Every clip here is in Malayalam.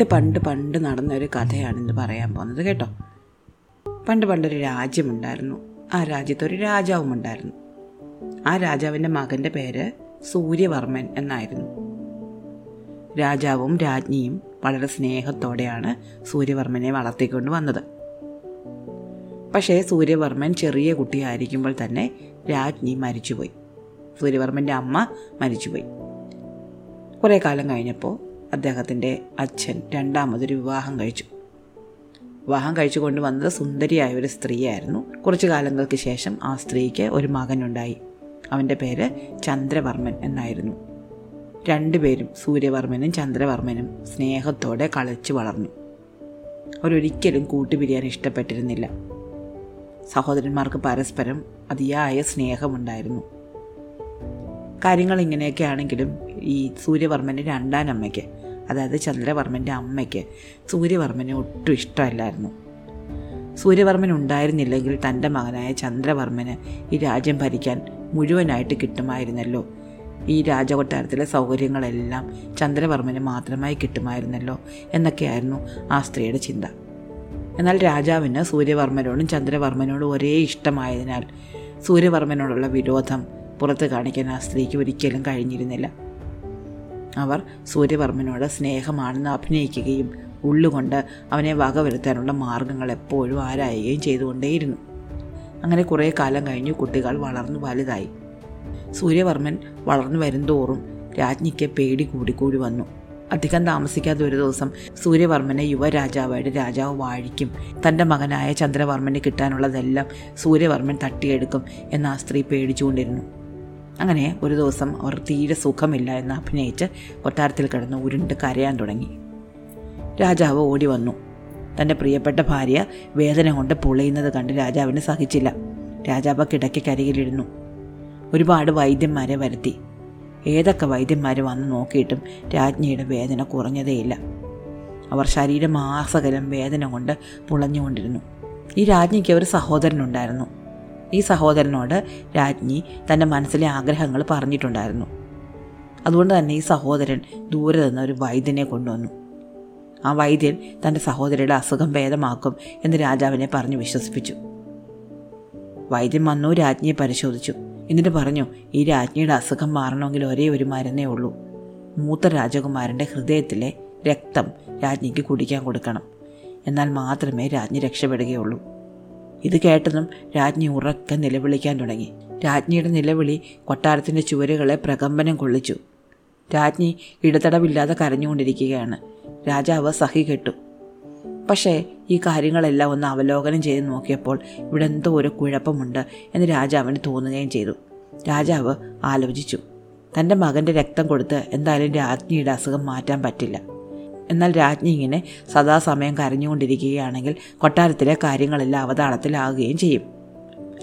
പണ്ട് പണ്ട് പണ്ട് നടന്ന ഒരു കഥയാണ് ഇന്ന് പറയാൻ പോകുന്നത് കേട്ടോ. പണ്ട് പണ്ടൊരു രാജ്യമുണ്ടായിരുന്നു. ആ രാജ്യത്തൊരു രാജാവും ഉണ്ടായിരുന്നു ആ രാജാവിന്റെ മകന്റെ പേര് സൂര്യവർമ്മൻ എന്നായിരുന്നു. രാജാവും രാജ്ഞിയും വളരെ സ്നേഹത്തോടെയാണ് സൂര്യവർമ്മനെ വളർത്തിക്കൊണ്ട് വന്നത്. പക്ഷേ സൂര്യവർമ്മൻ ചെറിയ കുട്ടിയായിരിക്കുമ്പോൾ തന്നെ രാജ്ഞി മരിച്ചുപോയി. സൂര്യവർമ്മന്റെ അമ്മ മരിച്ചുപോയി. കുറേ കാലം കഴിഞ്ഞപ്പോൾ അദ്ദേഹത്തിന്റെ അച്ഛൻ രണ്ടാമതൊരു വിവാഹം കഴിച്ചു. വിവാഹം കഴിച്ചു കൊണ്ടുവന്നത് സുന്ദരിയായ ഒരു സ്ത്രീയായിരുന്നു. കുറച്ചു കാലങ്ങൾക്ക് ശേഷം ആ സ്ത്രീക്ക് ഒരു മകനുണ്ടായി. അവന്റെ പേര് ചന്ദ്രവർമ്മൻ എന്നായിരുന്നു. രണ്ടുപേരും സൂര്യവർമ്മനും ചന്ദ്രവർമ്മനും സ്നേഹത്തോടെ കളിച്ചു വളർന്നു. അവരൊരിക്കലും കൂട്ടുപിരിയാൻ ഇഷ്ടപ്പെട്ടിരുന്നില്ല. സഹോദരന്മാർക്ക് പരസ്പരം അതിയായ സ്നേഹമുണ്ടായിരുന്നു. കാര്യങ്ങൾ ഇങ്ങനെയൊക്കെ ആണെങ്കിലും ഈ സൂര്യവർമ്മന്റെ രണ്ടാം അമ്മയ്ക്ക് അതായത് ചന്ദ്രവർമ്മന്റെ അമ്മയ്ക്ക് സൂര്യവർമ്മനെ ഒട്ടും ഇഷ്ടമല്ലായിരുന്നു. സൂര്യവർമ്മൻ ഉണ്ടായിരുന്നില്ലെങ്കിൽ തന്റെ മകനായ ചന്ദ്രവർമ്മന് ഈ രാജ്യം ഭരിക്കാൻ മുഴുവനായിട്ട് കിട്ടുമായിരുന്നല്ലോ. ഈ രാജകൊട്ടാരത്തിലെ സൗകര്യങ്ങളെല്ലാം ചന്ദ്രവർമ്മന് മാത്രമായി കിട്ടുമായിരുന്നല്ലോ എന്നൊക്കെയായിരുന്നു ആ സ്ത്രീയുടെ ചിന്ത. എന്നാൽ രാജാവിന് സൂര്യവർമ്മനോടും ചന്ദ്രവർമ്മനോടും ഒരേ ഇഷ്ടമായതിനാൽ സൂര്യവർമ്മനോടുള്ള വിരോധം പുറത്ത് കാണിക്കാൻ ആ സ്ത്രീക്ക് ഒരിക്കലും കഴിഞ്ഞിരുന്നില്ല. അവർ സൂര്യവർമ്മനോട് സ്നേഹമാണെന്ന് അഭിനയിക്കുകയും ഉള്ളുകൊണ്ട് അവനെ വകവരുത്താനുള്ള മാർഗങ്ങൾ എപ്പോഴും ആരായുകയും ചെയ്തുകൊണ്ടേയിരുന്നു. അങ്ങനെ കുറേ കാലം കഴിഞ്ഞു കുട്ടികൾ വളർന്നു വലുതായി. സൂര്യവർമ്മൻ വളർന്നു വരുംതോറും രാജ്ഞിക്ക് പേടി കൂടിക്കൂടി വന്നു. അധികം താമസിക്കാത്ത ഒരു ദിവസം സൂര്യവർമ്മനെ യുവരാജാവായിട്ട് രാജാവ് വാഴിക്കും. തന്റെ മകനായ ചന്ദ്രവർമ്മന് കിട്ടാനുള്ളതെല്ലാം സൂര്യവർമ്മൻ തട്ടിയെടുക്കും എന്ന് ആ സ്ത്രീ പേടിച്ചുകൊണ്ടിരുന്നു. അങ്ങനെ ഒരു ദിവസം അവർ തീരെ സുഖമില്ല എന്ന് അഭിനയിച്ച് കൊട്ടാരത്തിൽ കിടന്ന് ഉരുണ്ട് കരയാൻ തുടങ്ങി. രാജാവ് ഓടി വന്നു. തന്റെ പ്രിയപ്പെട്ട ഭാര്യ വേദന കൊണ്ട് പൊളിയുന്നത് കണ്ട് രാജാവിന് സഹിച്ചില്ല. രാജാവ് കിടക്കക്കരികിലിരുന്നു ഒരുപാട് വൈദ്യന്മാരെ വരുത്തി. ഏതൊക്കെ വൈദ്യന്മാർ വന്ന് നോക്കിയിട്ടും രാജ്ഞിയുടെ വേദന കുറഞ്ഞതേയില്ല. അവർ ശരീരമാസകലം വേദന കൊണ്ട് പുളഞ്ഞുകൊണ്ടിരുന്നു. ഈ രാജ്ഞിക്ക് ഒരു സഹോദരനുണ്ടായിരുന്നു. ഈ സഹോദരനോട് രാജ്ഞി തന്റെ മനസ്സിലെ ആഗ്രഹങ്ങൾ പറഞ്ഞിട്ടുണ്ടായിരുന്നു. അതുകൊണ്ട് തന്നെ ഈ സഹോദരൻ ദൂരെ നിന്ന് ഒരു വൈദ്യനെ കൊണ്ടുവന്നു. ആ വൈദ്യൻ തന്റെ സഹോദരിയുടെ അസുഖം ഭേദമാക്കും എന്ന് രാജാവിനെ പറഞ്ഞു വിശ്വസിപ്പിച്ചു. വൈദ്യൻ വന്നു രാജ്ഞിയെ പരിശോധിച്ചു. എന്നിട്ട് പറഞ്ഞു ഈ രാജ്ഞിയുടെ അസുഖം മാറണമെങ്കിൽ ഒരേ ഒരു മരുന്നേ ഉള്ളൂ. മൂത്ത രാജകുമാരന്റെ ഹൃദയത്തിലെ രക്തം രാജ്ഞിക്ക് കുടിക്കാൻ കൊടുക്കണം. എന്നാൽ മാത്രമേ രാജ്ഞി രക്ഷപ്പെടുകയുള്ളൂ. ഇത് കേട്ടതും രാജ്ഞി ഉറക്കെ നിലവിളിക്കാൻ തുടങ്ങി. രാജ്ഞിയുടെ നിലവിളി കൊട്ടാരത്തിന്റെ ചുവരുകളെ പ്രകമ്പനം കൊള്ളിച്ചു. രാജ്ഞി ഇടതടവില്ലാതെ കരഞ്ഞുകൊണ്ടിരിക്കുകയാണ്. രാജാവ് സഹി കെട്ടു. പക്ഷേ ഈ കാര്യങ്ങളെല്ലാം ഒന്ന് അവലോകനം ചെയ്ത് നോക്കിയപ്പോൾ ഇവിടെ എന്തോ ഒരു കുഴപ്പമുണ്ട് എന്ന് രാജാവിന് തോന്നുകയും ചെയ്തു. രാജാവ് ആലോചിച്ചു. തന്റെ മകന്റെ രക്തം കൊടുത്ത് എന്തായാലും രാജ്ഞിയുടെ അസുഖം മാറ്റാൻ പറ്റില്ല. എന്നാൽ രാജ്ഞി ഇങ്ങനെ സദാസമയം കരഞ്ഞുകൊണ്ടിരിക്കുകയാണെങ്കിൽ കൊട്ടാരത്തിലെ കാര്യങ്ങളെല്ലാം അവതാളത്തിലാകുകയും ചെയ്യും.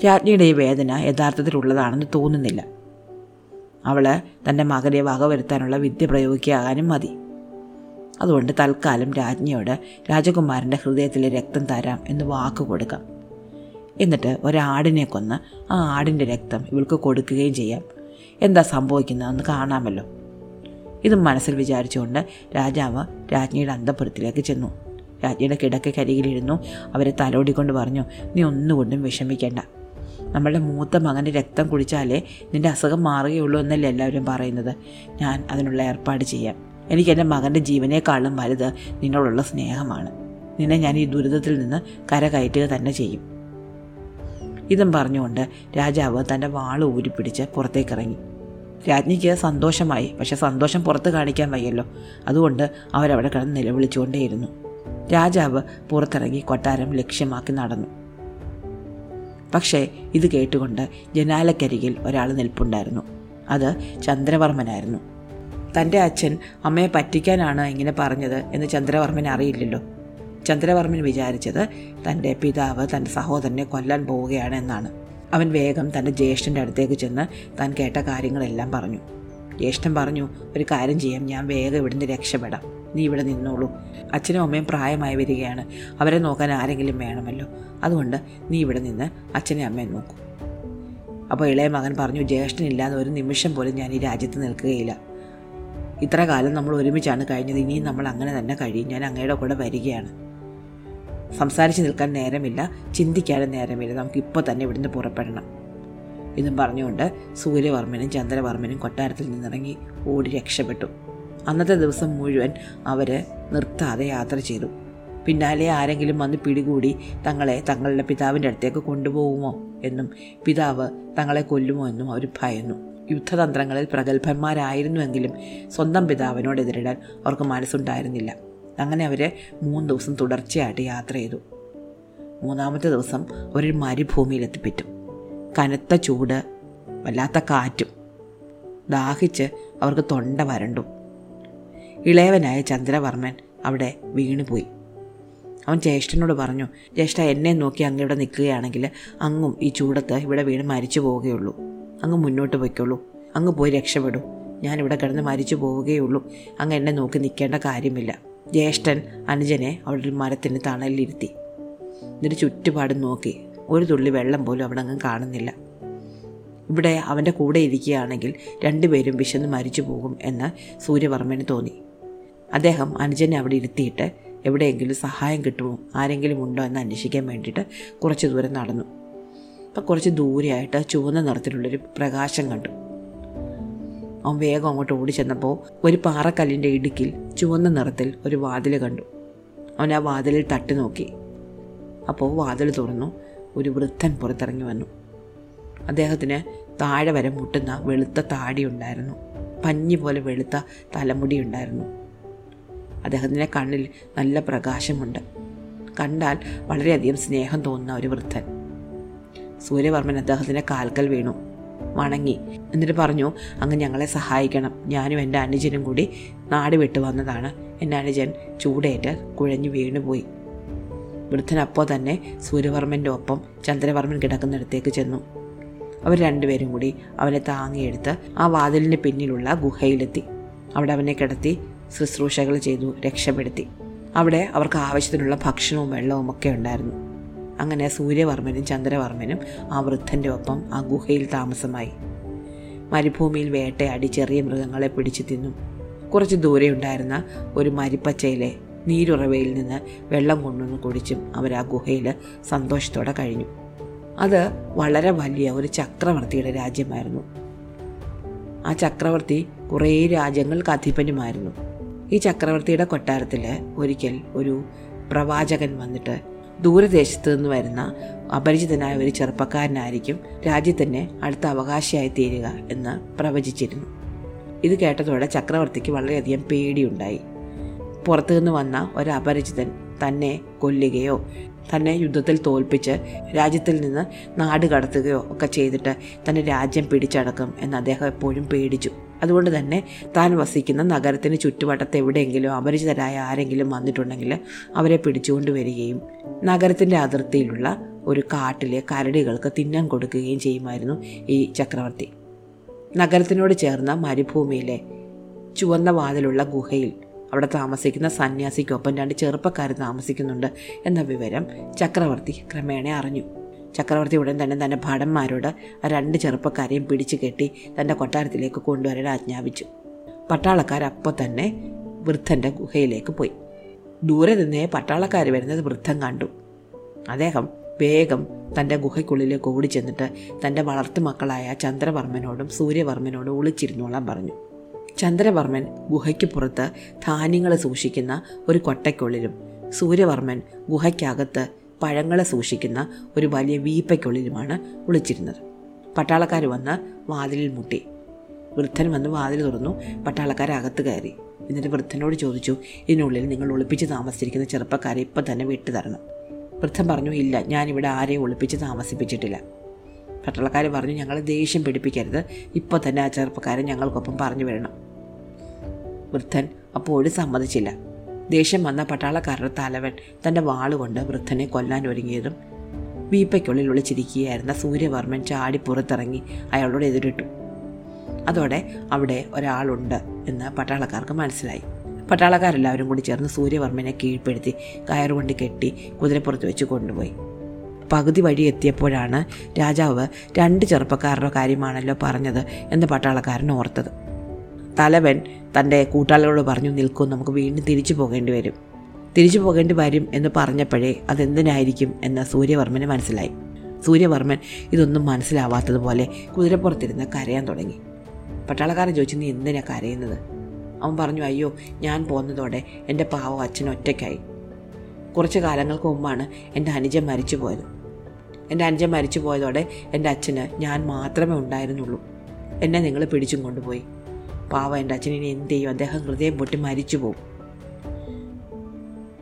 രാജ്ഞിയുടെ ഈ വേദന യഥാർത്ഥത്തിലുള്ളതാണെന്ന് തോന്നുന്നില്ല. അവൾ തന്റെ മകനെ വകവരുത്താനുള്ള വിദ്യ പ്രയോഗിക്കാനും മതി. അതുകൊണ്ട് തൽക്കാലം രാജ്ഞിയോട് രാജകുമാരന്റെ ഹൃദയത്തിലെ രക്തം തരാം എന്ന് വാക്ക് കൊടുക്കാം. എന്നിട്ട് ഒരാടിനെ കൊന്ന് ആ ആടിന്റെ രക്തം ഇവൾക്ക് കൊടുക്കുകയും ചെയ്യാം. എന്താ സംഭവിക്കുന്നതെന്ന് കാണാമല്ലോ. ഇതും മനസ്സിൽ വിചാരിച്ചുകൊണ്ട് രാജാവ് രാജ്ഞിയുടെ അന്തപുരത്തിലേക്ക് ചെന്നു. രാജ്ഞിയുടെ കിടക്കരികിലിരുന്നു അവരെ തലോടിക്കൊണ്ട് പറഞ്ഞു നീ ഒന്നുകൊണ്ടും വിഷമിക്കേണ്ട. നമ്മളുടെ മൂത്ത മകന്റെ രക്തം കുടിച്ചാലേ നിന്റെ അസുഖം മാറുകയുള്ളൂ എന്നല്ലേ എല്ലാവരും പറയുന്നത്. ഞാൻ അതിനുള്ള ഏർപ്പാട് ചെയ്യാം. എനിക്ക് എന്റെ മകന്റെ ജീവനേക്കാളും വലുത് നിന്നോടുള്ള സ്നേഹമാണ്. നിന്നെ ഞാൻ ഈ ദുരിതത്തിൽ നിന്ന് കരകയറ്റുക തന്നെ ചെയ്യും. ഇതും പറഞ്ഞുകൊണ്ട് രാജാവ് തന്റെ വാൾ ഊരിപ്പിടിച്ച് പുറത്തേക്കിറങ്ങി. രാജ്ഞിക്ക് സന്തോഷമായി. പക്ഷെ സന്തോഷം പുറത്ത് കാണിക്കാൻ വയ്യല്ലോ. അതുകൊണ്ട് അവരവിടെ കിടന്ന് നിലവിളിച്ചുകൊണ്ടേയിരുന്നു. രാജാവ് പുറത്തിറങ്ങി കൊട്ടാരം ലക്ഷ്യമാക്കി നടന്നു. പക്ഷേ ഇത് കേട്ടുകൊണ്ട് ജനാലക്കരികിൽ ഒരാൾ നിൽപ്പുണ്ടായിരുന്നു. അത് ചന്ദ്രവർമ്മനായിരുന്നു. തന്റെ അച്ഛൻ അമ്മയെ പറ്റിക്കാനാണ് ഇങ്ങനെ പറഞ്ഞത്? എന്ന് ചന്ദ്രവർമ്മൻ അറിയില്ലല്ലോ. ചന്ദ്രവർമ്മൻ വിചാരിച്ചത് തന്റെ പിതാവ് തന്റെ സഹോദരനെ കൊല്ലാൻ പോവുകയാണ് എന്നാണ്. അവൻ വേഗം തന്റെ ജ്യേഷ്ഠന്റെ അടുത്തേക്ക് ചെന്ന് താൻ കേട്ട കാര്യങ്ങളെല്ലാം പറഞ്ഞു. ജ്യേഷ്ഠൻ പറഞ്ഞു ഒരു കാര്യം ചെയ്യാം ഞാൻ വേഗം ഇവിടുന്ന് രക്ഷപ്പെടാം. നീ ഇവിടെ നിന്നോളൂ. അച്ഛനും അമ്മയും പ്രായമായി വരികയാണ്. അവരെ നോക്കാൻ ആരെങ്കിലും വേണമല്ലോ. അതുകൊണ്ട് നീ ഇവിടെ നിന്ന് അച്ഛനെ അമ്മയും നോക്കൂ. അപ്പോൾ ഇളയ മകൻ പറഞ്ഞു ജ്യേഷ്ഠനില്ലാതെ ഒരു നിമിഷം പോലും ഞാൻ ഈ രാജ്യത്ത് നിൽക്കുകയില്ല. ഇത്ര കാലം നമ്മൾ ഒരുമിച്ചാണ് കഴിഞ്ഞത്. ഇനിയും നമ്മൾ അങ്ങനെ തന്നെ കഴിയും. ഞാൻ അങ്ങയുടെ കൂടെ വരികയാണ്. സംസാരിച്ച് നിൽക്കാൻ നേരമില്ല ചിന്തിക്കാനും നേരമില്ല. നമുക്ക് ഇപ്പോൾ തന്നെ ഇവിടുന്ന് പുറപ്പെടണം. ഇതും പറഞ്ഞുകൊണ്ട് സൂര്യവർമ്മനും ചന്ദ്രവർമ്മനും കൊട്ടാരത്തിൽ നിന്നിറങ്ങി ഓടി രക്ഷപ്പെട്ടു. അന്നത്തെ ദിവസം മുഴുവൻ അവർ നിർത്താതെ യാത്ര ചെയ്തു. പിന്നാലെ ആരെങ്കിലും വന്ന് പിടികൂടി തങ്ങളെ തങ്ങളുടെ പിതാവിന്റെ അടുത്തേക്ക് കൊണ്ടുപോകുമോ എന്നും പിതാവ് തങ്ങളെ കൊല്ലുമോ എന്നും അവർ ഭയന്നു. യുദ്ധതന്ത്രങ്ങളിൽ പ്രഗത്ഭന്മാരായിരുന്നുവെങ്കിലും സ്വന്തം പിതാവിനോട് എതിരിടാൻ അവർക്ക് മനസ്സുണ്ടായിരുന്നില്ല. അങ്ങനെ അവർ മൂന്ന് ദിവസം തുടർച്ചയായിട്ട് യാത്ര ചെയ്തു. മൂന്നാമത്തെ ദിവസം ഒരു മരുഭൂമിയിലെത്തിപ്പെട്ടു. കനത്ത ചൂട് വല്ലാത്ത കാറ്റും. ദാഹിച്ച് അവർക്ക് തൊണ്ട വരണ്ടു. ഇളയവനായ ചന്ദ്രവർമ്മൻ അവിടെ വീണുപോയി. അവൻ ജ്യേഷ്ഠനോട് പറഞ്ഞു ജ്യേഷ്ഠ എന്നെ നോക്കി അങ്ങ് ഇവിടെ നിൽക്കുകയാണെങ്കിൽ അങ്ങും ഈ ചൂടത്ത് ഇവിടെ വീണ് മരിച്ചു പോവുകയുള്ളൂ. അങ്ങ് മുന്നോട്ട് പോയിക്കോളൂ അങ്ങ് പോയി രക്ഷപ്പെടൂ. ഞാനിവിടെ കിടന്ന് മരിച്ചു പോവുകയുള്ളൂ. അങ്ങ് എന്നെ നോക്കി നിൽക്കേണ്ട കാര്യമില്ല. ജ്യേഷ്ഠൻ അനുജനെ അവിടെ ഒരു മരത്തിന് തണലിലിരുത്തി എന്നിട്ട് ചുറ്റുപാടും നോക്കി. ഒരു തുള്ളി വെള്ളം പോലും അവിടെ അങ്ങ് കാണുന്നില്ല. ഇവിടെ അവന്റെ കൂടെ ഇരിക്കുകയാണെങ്കിൽ രണ്ടുപേരും വിശന്ന് മരിച്ചു പോകും എന്ന് സൂര്യവർമ്മന് തോന്നി. അദ്ദേഹം അനുജനെ അവിടെ ഇരുത്തിയിട്ട് എവിടെയെങ്കിലും സഹായം കിട്ടുമോ ആരെങ്കിലും ഉണ്ടോ എന്ന് അന്വേഷിക്കാൻ വേണ്ടിയിട്ട് കുറച്ച് ദൂരം നടന്നു. അപ്പം കുറച്ച് ദൂരെയായിട്ട് ചുവന്ന നിറത്തിലുള്ളൊരു പ്രകാശം കണ്ടു. അവൻ വേഗം അങ്ങോട്ട് ഓടി ചെന്നപ്പോൾ ഒരു പാറക്കല്ലിന്റെ ഇടുക്കിൽ ചുവന്ന നിറത്തിൽ ഒരു വാതിൽ കണ്ടു. അവൻ ആ വാതിലിൽ തട്ടി നോക്കി. അപ്പോൾ വാതിൽ തുറന്നു ഒരു വൃദ്ധൻ പുറത്തിറങ്ങി വന്നു. അദ്ദേഹത്തിന് താഴെ വരെ മുട്ടുന്ന വെളുത്ത താടി ഉണ്ടായിരുന്നു. പഞ്ഞി പോലെ വെളുത്ത തലമുടി ഉണ്ടായിരുന്നു. അദ്ദേഹത്തിന്റെ കണ്ണിൽ നല്ല പ്രകാശമുണ്ട്. കണ്ടാൽ വളരെയധികം സ്നേഹം തോന്നുന്ന ഒരു വൃദ്ധൻ. സൂര്യവർമ്മൻ അദ്ദേഹത്തിന്റെ കാൽക്കൽ വീണു. വണങ്ങി. എന്നിട്ട് പറഞ്ഞു അങ്ങ് ഞങ്ങളെ സഹായിക്കണം. ഞാനും എന്റെ അനുജനും കൂടി നാട് വിട്ടു വന്നതാണ്. എന്റെ അനുജൻ ചൂടേറ്റ് കുഴഞ്ഞു വീണുപോയി. വൃദ്ധൻ അപ്പോൾ തന്നെ സൂര്യവർമ്മന്റെ ഒപ്പം ചന്ദ്രവർമ്മൻ കിടക്കുന്നിടത്തേക്ക് ചെന്നു. അവർ രണ്ടുപേരും കൂടി അവനെ താങ്ങിയെടുത്ത് ആ വാതിലിന് പിന്നിലുള്ള ഗുഹയിലെത്തി. അവിടെ അവനെ കിടത്തി ശുശ്രൂഷകൾ ചെയ്തു രക്ഷപ്പെടുത്തി. അവിടെ അവർക്ക് ആവശ്യത്തിനുള്ള ഭക്ഷണവും വെള്ളവും ഒക്കെ ഉണ്ടായിരുന്നു. അങ്ങനെ സൂര്യവർമ്മനും ചന്ദ്രവർമ്മനും ആ വൃദ്ധന്റെ ഒപ്പം ആ ഗുഹയിൽ താമസമായി. മരുഭൂമിയിൽ വേട്ടയാടി ചെറിയ മൃഗങ്ങളെ പിടിച്ചു തിന്നും. കുറച്ച് ദൂരെ ഉണ്ടായിരുന്ന ഒരു മരിപ്പച്ചയിലെ നീരുറവയിൽ നിന്ന് വെള്ളം കൊണ്ടുവന്ന് കുടിച്ചും അവർ ആ ഗുഹയിൽ സന്തോഷത്തോടെ കഴിഞ്ഞു. അത് വളരെ വലിയ ഒരു ചക്രവർത്തിയുടെ രാജ്യമായിരുന്നു. ആ ചക്രവർത്തി കുറേ രാജ്യങ്ങൾക്ക് അധിപനുമായിരുന്നു. ഈ ചക്രവർത്തിയുടെ കൊട്ടാരത്തിൽ ഒരിക്കൽ ഒരു പ്രവാചകൻ വന്നിട്ട് ദൂരദേശത്ത് നിന്ന് വരുന്ന അപരിചിതനായ ഒരു ചെറുപ്പക്കാരനായിരിക്കും രാജ്യത്തിന്റെ അടുത്ത അവകാശിയായി തീരുക എന്ന് പ്രവചിച്ചിരുന്നു. ഇത് കേട്ടതോടെ ചക്രവർത്തിക്ക് വളരെയധികം പേടിയുണ്ടായി. പുറത്തു നിന്ന് വന്ന ഒരു അപരിചിതൻ തന്നെ കൊല്ലുകയോ തന്നെ യുദ്ധത്തിൽ തോൽപ്പിച്ച് രാജ്യത്തിൽ നിന്ന് നാട് കടത്തുകയോ ഒക്കെ ചെയ്തിട്ട് തന്റെ രാജ്യം പിടിച്ചടക്കും എന്ന് അദ്ദേഹം എപ്പോഴും പേടിച്ചു. അതുകൊണ്ട് തന്നെ താൻ വസിക്കുന്ന നഗരത്തിന് ചുറ്റുവട്ടത്ത് എവിടെയെങ്കിലും അപരിചിതരായ ആരെങ്കിലും വന്നിട്ടുണ്ടെങ്കിൽ അവരെ പിടിച്ചുകൊണ്ട് വരികയും നഗരത്തിന്റെ അതിർത്തിയിലുള്ള ഒരു കാട്ടിലെ കരടികൾക്ക് തിന്നാൻ കൊടുക്കുകയും ചെയ്യുമായിരുന്നു ഈ ചക്രവർത്തി. നഗരത്തിനോട് ചേർന്ന മരുഭൂമിയിലെ ചുവന്ന വാതിലുള്ള ഗുഹയിൽ അവിടെ താമസിക്കുന്ന സന്യാസിക്കൊപ്പം രണ്ട് ചെറുപ്പക്കാർ താമസിക്കുന്നുണ്ട് എന്ന വിവരം ചക്രവർത്തി ക്രമേണ അറിഞ്ഞു. ചക്രവർത്തി ഉടൻ തന്നെ തന്റെ ഭടന്മാരോട് രണ്ട് ചെറുപ്പക്കാരെയും പിടിച്ചു കെട്ടി തന്റെ കൊട്ടാരത്തിലേക്ക് കൊണ്ടുവരാൻ ആജ്ഞാപിച്ചു. പട്ടാളക്കാർ അപ്പോൾ തന്നെ വൃദ്ധന്റെ ഗുഹയിലേക്ക് പോയി. ദൂരെ നിന്നേ പട്ടാളക്കാർ വരുന്നത് വൃദ്ധം കണ്ടു. അദ്ദേഹം വേഗം തന്റെ ഗുഹയ്ക്കുള്ളിലേക്ക് ഓടി ചെന്നിട്ട് തന്റെ വളർത്തു മക്കളായ ചന്ദ്രവർമ്മനോടും സൂര്യവർമ്മനോടും ഒളിച്ചിരുന്നോളാൻ പറഞ്ഞു. ചന്ദ്രവർമ്മൻ ഗുഹയ്ക്ക് പുറത്ത് ധാന്യങ്ങൾ സൂക്ഷിക്കുന്ന ഒരു കൊട്ടയ്ക്കുള്ളിലും സൂര്യവർമ്മൻ ഗുഹയ്ക്കകത്ത് പഴങ്ങളെ സൂക്ഷിക്കുന്ന ഒരു വലിയ വീപ്പയ്ക്കുള്ളിലുമാണ് ഒളിച്ചിരുന്നത് പട്ടാളക്കാർ വന്ന് വാതിലിൽ മുട്ടി. വൃദ്ധൻ വന്ന് വാതിൽ തുറന്നു. പട്ടാളക്കാർ അകത്ത് കയറി. എന്നിട്ട് വൃദ്ധനോട് ചോദിച്ചു ഇതിനുള്ളിൽ നിങ്ങൾ ഒളിപ്പിച്ച് താമസിച്ചിരിക്കുന്ന ചെറുപ്പക്കാരെ ഇപ്പം തന്നെ വിട്ടു തരണം. വൃദ്ധൻ പറഞ്ഞു ഇല്ല ഞാനിവിടെ ആരെയും ഒളിപ്പിച്ച് താമസിപ്പിച്ചിട്ടില്ല. പട്ടാളക്കാർ പറഞ്ഞു ഞങ്ങൾ ദേഷ്യം പിടിപ്പിക്കരുത്. ഇപ്പോൾ തന്നെ ആ ചെറുപ്പക്കാരെ ഞങ്ങൾക്കൊപ്പം പറഞ്ഞു വരണം വൃദ്ധൻ അപ്പോഴും സമ്മതിച്ചില്ല. ദേഷ്യം വന്ന പട്ടാളക്കാരുടെ തലവൻ തന്റെ വാളുകൊണ്ട് വൃദ്ധനെ കൊല്ലാൻ ഒരുങ്ങിയതും വീപ്പയ്ക്കുള്ളിൽ ഒളിച്ചിരിക്കുകയായിരുന്ന സൂര്യവർമ്മൻ ചാടി പുറത്തിറങ്ങി അയാളോട് എതിരിട്ടു. അതോടെ അവിടെ ഒരാളുണ്ട് എന്ന് പട്ടാളക്കാർക്ക് മനസ്സിലായി. പട്ടാളക്കാരെല്ലാവരും കൂടി ചേർന്ന് സൂര്യവർമ്മനെ കീഴ്പ്പെടുത്തി കയറുകൊണ്ട് കെട്ടി കുതിരപ്പുറത്ത് വെച്ച് കൊണ്ടുപോയി. പകുതി വഴി എത്തിയപ്പോഴാണ് രാജാവ് രണ്ട് ചെറുപ്പക്കാരുടെ കാര്യമാണല്ലോ പറഞ്ഞത് എന്ന് പട്ടാളക്കാരൻ ഓർത്തത്. തലവൻ തന്റെ കൂട്ടാളികളോട് പറഞ്ഞു നിൽക്കും നമുക്ക് വീണ്ടും തിരിച്ചു പോകേണ്ടി വരും. തിരിച്ചു പോകേണ്ടി വരും എന്ന് പറഞ്ഞപ്പോഴേ അതെന്തിനായിരിക്കും? എന്ന് സൂര്യവർമ്മന് മനസ്സിലായി. സൂര്യവർമ്മൻ ഇതൊന്നും മനസ്സിലാവാത്തതുപോലെ കുതിരപ്പുറത്തിരുന്ന് കരയാൻ തുടങ്ങി. പട്ടാളക്കാരൻ ചോദിച്ചു നീ എന്തിനാ കരയുന്നത്? അവൻ പറഞ്ഞു അയ്യോ ഞാൻ പോന്നതോടെ എന്റെ പാവം അച്ഛൻ ഒറ്റയ്ക്കായി. കുറച്ച് കാലങ്ങൾക്ക് മുമ്പാണ് എന്റെ അനുജൻ മരിച്ചു പോയത്. എന്റെ അനുജൻ മരിച്ചു പോയതോടെ എന്റെ അച്ഛന് ഞാൻ മാത്രമേ ഉണ്ടായിരുന്നുള്ളൂ. എന്നെ നിങ്ങൾ പിടിച്ചും കൊണ്ടുപോയി. പാവ എന്റെ അച്ഛനിനി എന്ത് ചെയ്യും? അദ്ദേഹം ഹൃദയം പൊട്ടി മരിച്ചു പോകും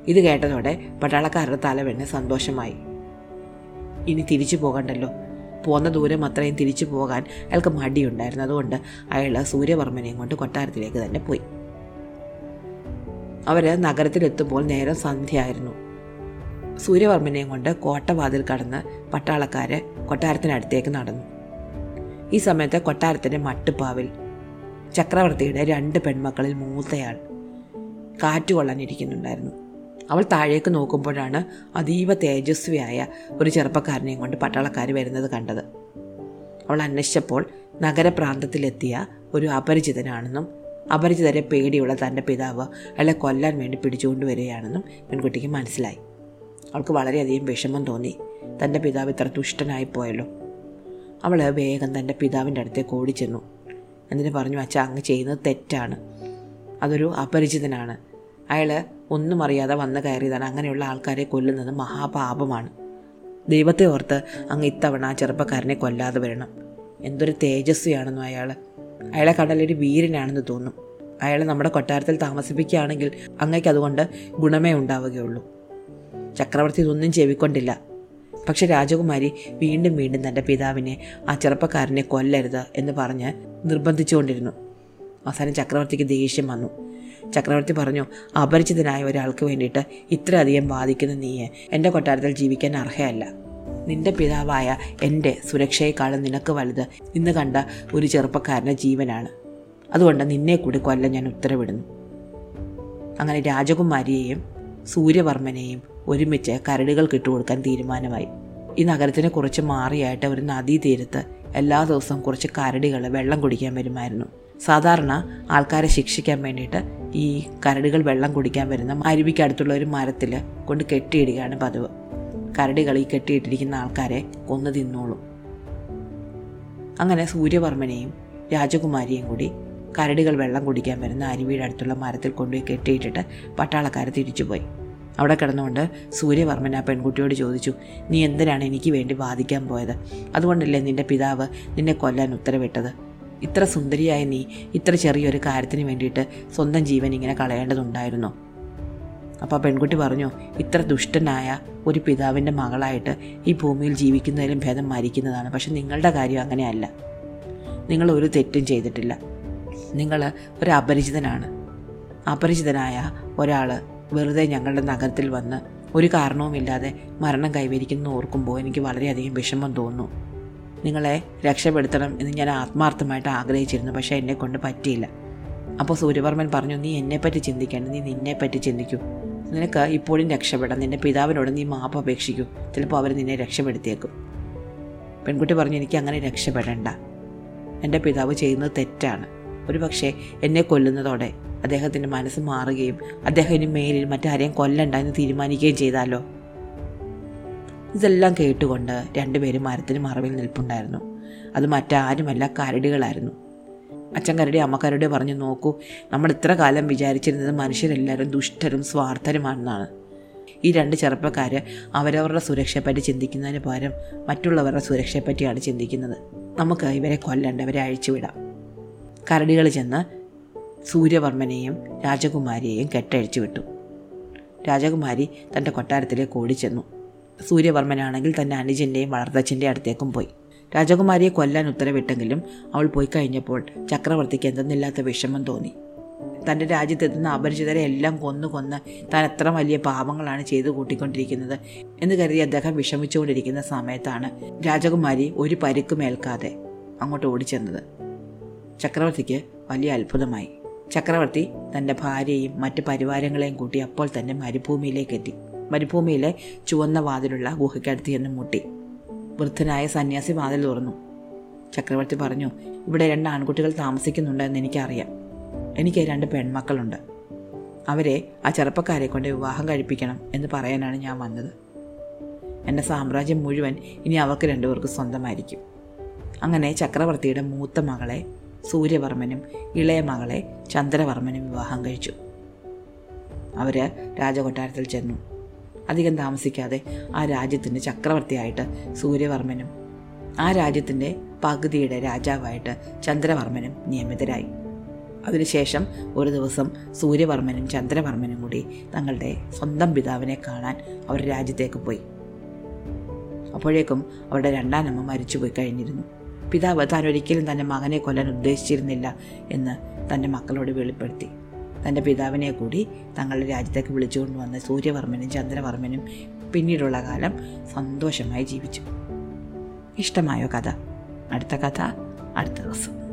ഇത് കേട്ടതോടെ പട്ടാളക്കാരുടെ തലവെണ്ണ സന്തോഷമായി. ഇനി തിരിച്ചു പോകണ്ടല്ലോ. പോന്ന ദൂരം അത്രയും തിരിച്ചു പോകാൻ അയാൾക്ക് മടിയുണ്ടായിരുന്നു. അതുകൊണ്ട് അയാൾ സൂര്യവർമ്മനെയും കൊണ്ട് കൊട്ടാരത്തിലേക്ക് തന്നെ പോയി. അവർ നഗരത്തിലെത്തുമ്പോൾ നേരം സന്ധ്യയായിരുന്നു. സൂര്യവർമ്മനെയും കൊണ്ട് കോട്ടവാതിൽ കടന്ന് പട്ടാളക്കാരെ കൊട്ടാരത്തിനടുത്തേക്ക് നടന്നു. ഈ സമയത്ത് കൊട്ടാരത്തിന്റെ മട്ടുപ്പാവിൽ ചക്രവർത്തിയുടെ രണ്ട് പെൺമക്കളിൽ മൂത്തയാൾ കാറ്റുകൊള്ളാനിരിക്കുന്നുണ്ടായിരുന്നു അവൾ താഴേക്ക് നോക്കുമ്പോഴാണ് അതീവ തേജസ്വിയായ ഒരു ചെറുപ്പക്കാരനെയും കൊണ്ട് പട്ടാളക്കാർ വരുന്നത് കണ്ടത്. അവൾ അന്വേഷിച്ചപ്പോൾ നഗരപ്രാന്തത്തിലെത്തിയ ഒരു അപരിചിതനാണെന്നും അപരിചിതരെ പേടിയുള്ള തന്റെ പിതാവ് അയാളെ കൊല്ലാൻ വേണ്ടി പിടിച്ചുകൊണ്ട് വരികയാണെന്നും പെൺകുട്ടിക്ക് മനസ്സിലായി. അവൾക്ക് വളരെയധികം വിഷമം തോന്നി. തന്റെ പിതാവ് ഇത്ര ദുഷ്ടനായി പോയല്ലോ. അവൾ വേഗം തന്റെ പിതാവിന്റെ അടുത്തേക്ക് ഓടിച്ചെന്നു. എന്നിട്ട് പറഞ്ഞു അച്ഛ അങ്ങ് ചെയ്യുന്നത് തെറ്റാണ്. അതൊരു അപരിചിതനാണ്. അയാൾ ഒന്നും അറിയാതെ വന്ന് കയറിയതാണ്. അങ്ങനെയുള്ള ആൾക്കാരെ കൊല്ലുന്നത് മഹാപാപമാണ്. ദൈവത്തെ ഓർത്ത് അങ്ങ് ഇത്തവണ ആ ചെറുപ്പക്കാരനെ കൊല്ലാതെ വരണം. എന്തൊരു തേജസ്വിയാണെന്നു അയാൾ അയാളെ കണ്ടാലൊരു വീരനാണെന്ന് തോന്നും. അയാളെ നമ്മുടെ കൊട്ടാരത്തിൽ താമസിപ്പിക്കുകയാണെങ്കിൽ അങ്ങേക്ക് അതുകൊണ്ട് ഗുണമേ ഉണ്ടാവുകയുള്ളൂ. ചക്രവർത്തി ഇതൊന്നും ചെവിക്കൊണ്ടില്ല. പക്ഷെ രാജകുമാരി വീണ്ടും വീണ്ടും തന്റെ പിതാവിനെ ആ ചെറുപ്പക്കാരനെ കൊല്ലരുത് എന്ന് പറഞ്ഞ് നിർബന്ധിച്ചുകൊണ്ടിരുന്നു. അവസാനം ചക്രവർത്തിക്ക് ദേഷ്യം വന്നു. ചക്രവർത്തി പറഞ്ഞു അപരിചിതനായ ഒരാൾക്ക് വേണ്ടിയിട്ട് ഇത്രയധികം ബാധിക്കുന്ന നീയെ എന്റെ കൊട്ടാരത്തിൽ ജീവിക്കാൻ അർഹയല്ല. നിന്റെ പിതാവായ എന്റെ സുരക്ഷയെക്കാളും നിനക്ക് വലുത് ഇന്ന് കണ്ട ഒരു ചെറുപ്പക്കാരന്റെ ജീവനാണ്. അതുകൊണ്ട് നിന്നെ കൂടി കൊല്ലം ഞാൻ ഉത്തരവിടുന്നു. അങ്ങനെ രാജകുമാരിയെയും സൂര്യവർമ്മനെയും ഒരുമിച്ച് കരടുകൾ കിട്ടുകൊടുക്കാൻ തീരുമാനമായി. ഈ നഗരത്തിനെ കുറിച്ച് മാറിയായിട്ട് ഒരു നദീ തീരത്ത് എല്ലാ ദിവസവും കുറച്ച് കരടികൾ വെള്ളം കുടിക്കാൻ വരുമായിരുന്നു. സാധാരണ ആൾക്കാരെ ശിക്ഷിക്കാൻ വേണ്ടിയിട്ട് ഈ കരടികൾ വെള്ളം കുടിക്കാൻ വരുന്ന അരുവിക്കടുത്തുള്ള ഒരു മരത്തിൽ കൊണ്ട് കെട്ടിയിടുകയാണ് പതിവ്. കരടികൾ ഈ കെട്ടിയിട്ടിരിക്കുന്ന ആൾക്കാരെ കൊന്നു തിന്നോളും. അങ്ങനെ സൂര്യവർമ്മനെയും രാജകുമാരിയും കൂടി കരടികൾ വെള്ളം കുടിക്കാൻ വരുന്ന അരുവിയുടെ അടുത്തുള്ള മരത്തിൽ കൊണ്ടുപോയി കെട്ടിയിട്ടിട്ട് പട്ടാളക്കാർ തിരിച്ചുപോയി. അവിടെ കിടന്നുകൊണ്ട് സൂര്യവർമ്മൻ ആ പെൺകുട്ടിയോട് ചോദിച്ചു നീ എന്തിനാണ് എനിക്ക് വേണ്ടി വാദിക്കാൻ പോയത്? അതുകൊണ്ടല്ലേ നിന്റെ പിതാവ് നിന്നെ കൊല്ലാൻ ഉത്തരവിട്ടത്? ഇത്ര സുന്ദരിയായ നീ ഇത്ര ചെറിയൊരു കാര്യത്തിന് വേണ്ടിയിട്ട് സ്വന്തം ജീവൻ ഇങ്ങനെ കളയേണ്ടതുണ്ടായിരുന്നു? അപ്പോൾ പെൺകുട്ടി പറഞ്ഞു ഇത്ര ദുഷ്ടനായ ഒരു പിതാവിന്റെ മകളായിട്ട് ഈ ഭൂമിയിൽ ജീവിക്കുന്നതിലും ഭേദം മരിക്കുന്നതാണ്. പക്ഷെ നിങ്ങളുടെ കാര്യം അങ്ങനെയല്ല. നിങ്ങൾ ഒരു തെറ്റും ചെയ്തിട്ടില്ല. നിങ്ങൾ ഒരു അപരിചിതനാണ്. അപരിചിതനായ ഒരാൾ വെറുതെ ഞങ്ങളുടെ നഗരത്തിൽ വന്ന് ഒരു കാരണവുമില്ലാതെ മരണം കൈവരിക്കുന്നു ഓർക്കുമ്പോൾ എനിക്ക് വളരെയധികം വിഷമം തോന്നുന്നു. നിങ്ങളെ രക്ഷപ്പെടുത്തണം എന്ന് ഞാൻ ആത്മാർത്ഥമായിട്ട് ആഗ്രഹിച്ചിരുന്നു പക്ഷേ എന്നെ കൊണ്ട് പറ്റിയില്ല. അപ്പോൾ സൂര്യവർമ്മൻ പറഞ്ഞു നീ എന്നെപ്പറ്റി ചിന്തിക്കേണ്ട നീ നിന്നെപ്പറ്റി ചിന്തിക്കൂ. നിനക്ക് ഇപ്പോഴും രക്ഷപ്പെടാം. നിന്റെ പിതാവിനോട് നീ മാപ്പ് അപേക്ഷിക്കൂ. ചിലപ്പോൾ അവർ നിന്നെ രക്ഷപ്പെടുത്തിയേക്കും. പെൺകുട്ടി പറഞ്ഞു എനിക്ക് അങ്ങനെ രക്ഷപ്പെടേണ്ട. എന്റെ പിതാവ് ചെയ്യുന്നത് തെറ്റാണ്. ഒരു പക്ഷേ എന്നെ കൊല്ലുന്നതോടെ അദ്ദേഹത്തിന്റെ മനസ്സ് മാറുകയും അദ്ദേഹം ഇനി മേലിൽ മറ്റാരെയും കൊല്ലണ്ട എന്ന് തീരുമാനിക്കുകയും ചെയ്താലോ? ഇതെല്ലാം കേട്ടുകൊണ്ട് രണ്ടുപേരും മരത്തിന് മറവിൽ നിൽപ്പുണ്ടായിരുന്നു. അത് മറ്റാരുമല്ല കരടികളായിരുന്നു. അച്ഛൻ കരടി അമ്മ കരടി പറഞ്ഞു നോക്കൂ നമ്മൾ ഇത്ര കാലം വിചാരിച്ചിരുന്നത് മനുഷ്യരെല്ലാവരും ദുഷ്ടരും സ്വാർത്ഥരുമാണെന്നാണ്. ഈ രണ്ട് ചെറുപ്പക്കാർ അവരവരുടെ സുരക്ഷയെപ്പറ്റി ചിന്തിക്കുന്നതിന് പകരം മറ്റുള്ളവരുടെ സുരക്ഷയെപ്പറ്റിയാണ് ചിന്തിക്കുന്നത്. നമുക്ക് ഇവരെ കൊല്ലണ്ട ഇവരെ അഴിച്ചുവിടാം. കരടികൾ ചെന്ന് സൂര്യവർമ്മനെയും രാജകുമാരിയെയും കെട്ടഴിച്ചു വിട്ടു. രാജകുമാരി തന്റെ കൊട്ടാരത്തിലേക്ക് ഓടിച്ചെന്നു. സൂര്യവർമ്മനാണെങ്കിൽ തന്റെ അനുജന്റെയും വളർത്തച്ഛന്റെ അടുത്തേക്കും പോയി. രാജകുമാരിയെ കൊല്ലാൻ ഉത്തരവിട്ടെങ്കിലും അവൾ പോയി കഴിഞ്ഞപ്പോൾ ചക്രവർത്തിക്ക് എന്തെന്നില്ലാത്ത വിഷമം തോന്നി. തന്റെ രാജ്യത്തെത്തുന്ന അപരിചിതരെ എല്ലാം കൊന്നു കൊന്ന് താൻ എത്ര വലിയ പാപങ്ങളാണ് ചെയ്തു കൂട്ടിക്കൊണ്ടിരിക്കുന്നത് എന്ന് കരുതി അദ്ദേഹം വിഷമിച്ചുകൊണ്ടിരിക്കുന്ന സമയത്താണ് രാജകുമാരി ഒരു പരിക്കുമേൽക്കാതെ അങ്ങോട്ട് ഓടിച്ചെന്നത്. ചക്രവർത്തിക്ക് വലിയ അത്ഭുതമായി. ചക്രവർത്തി തന്റെ ഭാര്യയും മറ്റ് പരിവാരങ്ങളെയും കൂട്ടി അപ്പോൾ തന്നെ മരുഭൂമിയിലേക്ക് എത്തി. മരുഭൂമിയിലെ ചുവന്ന വാതിലുള്ള ഗുഹയ്ക്കടുത്ത് ചെന്ന് മുട്ടി. വൃദ്ധനായ സന്യാസി വാതിൽ തുറന്നു. ചക്രവർത്തി പറഞ്ഞു ഇവിടെ രണ്ട് ആൺകുട്ടികൾ താമസിക്കുന്നുണ്ടെന്ന് എനിക്കറിയാം. എനിക്ക് രണ്ട് പെൺമക്കളുണ്ട്. അവരെ ആ ചെറുപ്പക്കാരെ കൊണ്ട് വിവാഹം കഴിപ്പിക്കണം എന്ന് പറയാനാണ് ഞാൻ വന്നത്. എന്റെ സാമ്രാജ്യം മുഴുവൻ ഇനി അവർക്ക് രണ്ടുപേർക്ക് സ്വന്തമായിരിക്കും. അങ്ങനെ ചക്രവർത്തിയുടെ മൂത്ത മകളെ സൂര്യവർമ്മനും ഇളയ മകളെ ചന്ദ്രവർമ്മനും വിവാഹം കഴിച്ചു. അവർ രാജകൊട്ടാരത്തിൽ ചെന്നു. അധികം താമസിക്കാതെ ആ രാജ്യത്തിന്റെ ചക്രവർത്തിയായിട്ട് സൂര്യവർമ്മനും ആ രാജ്യത്തിന്റെ പകുതിയുടെ രാജാവായിട്ട് ചന്ദ്രവർമ്മനും നിയമിതരായി. അതിനുശേഷം ഒരു ദിവസം സൂര്യവർമ്മനും ചന്ദ്രവർമ്മനും കൂടി തങ്ങളുടെ സ്വന്തം പിതാവിനെ കാണാൻ അവർ രാജ്യത്തേക്ക് പോയി. അപ്പോഴേക്കും അവരുടെ രണ്ടാനമ്മ മരിച്ചുപോയി കഴിഞ്ഞിരുന്നു. പിതാവ് താൻ ഒരിക്കലും തന്റെ മകനെ കൊല്ലാൻ ഉദ്ദേശിച്ചിരുന്നില്ല എന്ന് തന്റെ മക്കളോട് വെളിപ്പെടുത്തി. തന്റെ പിതാവിനെ കൂടി തങ്ങളുടെ രാജ്യത്തേക്ക് വിളിച്ചുകൊണ്ടുവന്ന സൂര്യവർമ്മനും ചന്ദ്രവർമ്മനും പിന്നീടുള്ള കാലം സന്തോഷമായി ജീവിച്ചു. ഇഷ്ടമായോ കഥ? അടുത്ത കഥ അടുത്ത ദിവസം.